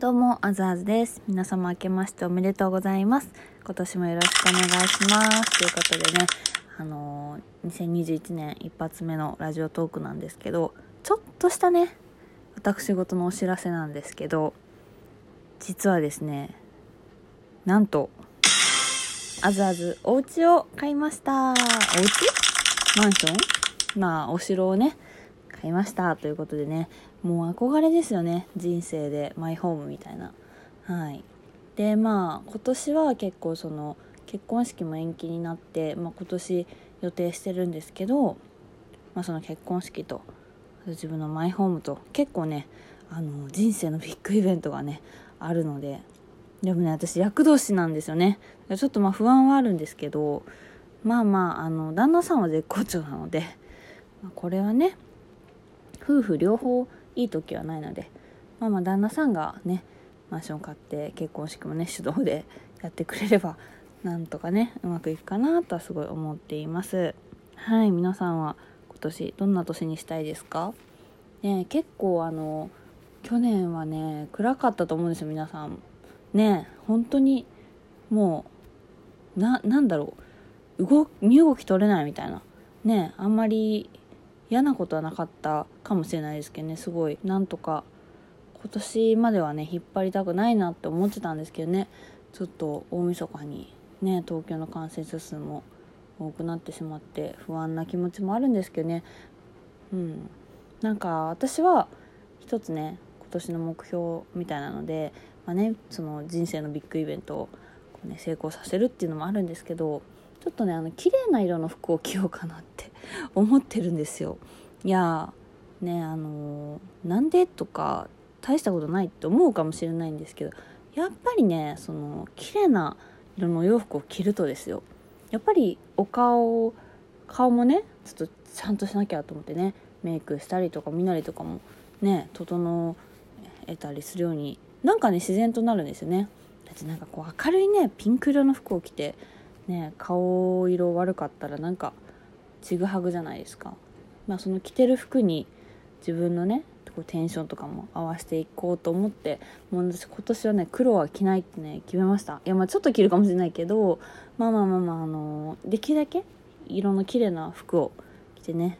どうも、あずあずです。皆様明けましておめでとうございます。今年もよろしくお願いします。ということでね、あのー、2021年一発目のラジオトークなんですけど、ちょっとしたね、私事のお知らせなんですけど、実はですね、なんと、あずあず、お家を買いました。お家？マンション？まあ、お城をね、買いましたということでねもう憧れですよね人生でマイホームみたいな。はい。でまあ今年は結構その結婚式も延期になって、まあ、今年予定してるんですけど、まあ、その結婚式と自分のマイホームと結構ねあの人生のビッグイベントがねあるのででもね私厄年なんですよね。ちょっとまあ不安はあるんですけどまあまああの旦那さんは絶好調なので、まあ、これはね夫婦両方いい時はないのでまあまあ旦那さんがねマンション買って結婚式もね手動でやってくれればなんとかねうまくいくかなとはすごい思っています。はい皆さんは今年どんな年にしたいですか？ね結構あの去年はね暗かったと思うんですよ皆さん。ね本当にもうななんだろう。動身動き取れないみたいな。ねあんまり嫌なことはなかったかもしれないですけどね。すごいなんとか今年まではね引っ張りたくないなって思ってたんですけどね。ちょっと大晦日にね東京の感染者数も多くなってしまって不安な気持ちもあるんですけどね。うん。なんか私は一つね今年の目標みたいなので、まあね、その人生のビッグイベントを、ね、成功させるっていうのもあるんですけどちょっとねあの綺麗な色の服を着ようかなって 思ってるんですよ。いやねあのー、なんでとか大したことないって思うかもしれないんですけどやっぱりねその綺麗な色のお洋服を着るとですよ。やっぱりお顔顔もねちょっとちゃんとしなきゃと思ってねメイクしたりとか身なりとかもね整えたりするようになんかね自然となるんですよね。だってなんかこう明るいねピンク色の服を着てね顔色悪かったらなんかちぐはぐじゃないですか、まあ、その着てる服に自分のねこうテンションとかも合わせていこうと思ってもう私今年はね黒は着ないってね決めました。いやまあちょっと着るかもしれないけどまあまあまあまあ、あのー、できるだけ色の綺麗な服を着てね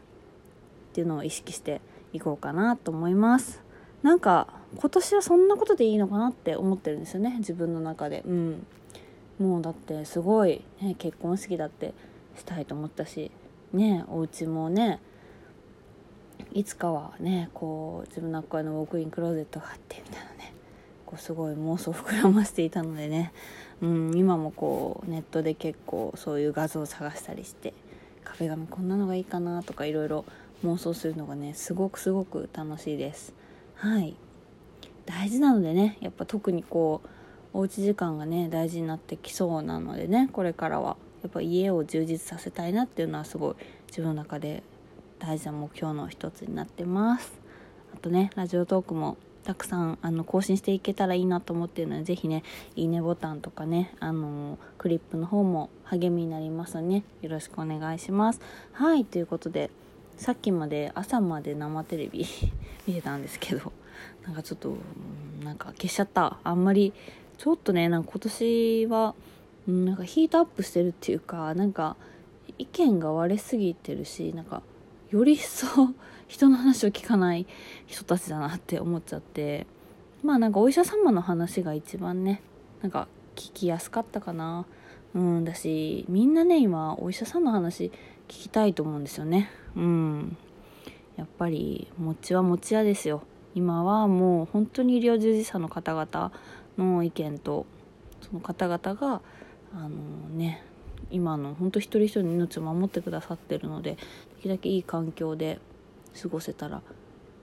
っていうのを意識していこうかなと思います。なんか今年はそんなことでいいのかなって思ってるんですよね自分の中で。うん。もうだってすごい、ね、結婚式だってしたいと思ったしねお家もねいつかはねこう自分の学校のウォークインクローゼットがあってみたいなねこうすごい妄想を膨らませていたのでね、うん、今もこうネットで結構そういう画像を探したりして壁紙こんなのがいいかなとかいろいろ妄想するのがねすごくすごく楽しいです。はい。大事なのでねやっぱ特にこうおうち時間がね大事になってきそうなのでねこれからは。やっぱ家を充実させたいなっていうのはすごい自分の中で大事な目標の一つになってます。あとねラジオトークもたくさんあの更新していけたらいいなと思っているのでぜひねいいねボタンとかねあのクリップの方も励みになりますのでねよろしくお願いします。はいということでさっきまで朝まで生テレビ 見てたんですけどなんかちょっとなんか消しちゃった。あんまりちょっとねなんか今年はなんかヒートアップしてるっていうかなんか意見が割れすぎてるしなんかより一層 人の話を聞かない人たちだなって思っちゃってまあなんかお医者様の話が一番ねなんか聞きやすかったかな。うんだしみんなね今お医者さんの話聞きたいと思うんですよね。うん。やっぱり餅は餅屋ですよ。今はもう本当に医療従事者の方々の意見とその方々があのね今の本当一人一人の命を守ってくださってるのでできるだけいい環境で過ごせたら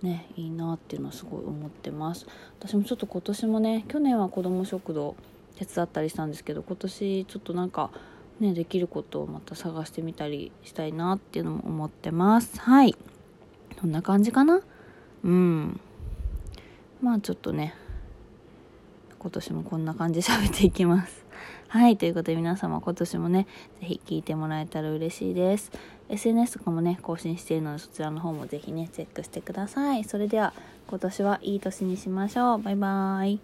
ねいいなっていうのはすごい思ってます。私もちょっと今年もね去年は子ども食堂手伝ったりしたんですけど今年ちょっとなんかねできることをまた探してみたりしたいなっていうのも思ってます。はい。こんな感じかな？うん。まあちょっとね今年もこんな感じで喋っていきます。はいということで皆様今年もねぜひ聴いてもらえたら嬉しいです。SNS とかもね更新しているのでそちらの方もぜひねチェックしてください。それでは今年はいい年にしましょう。バイバーイ。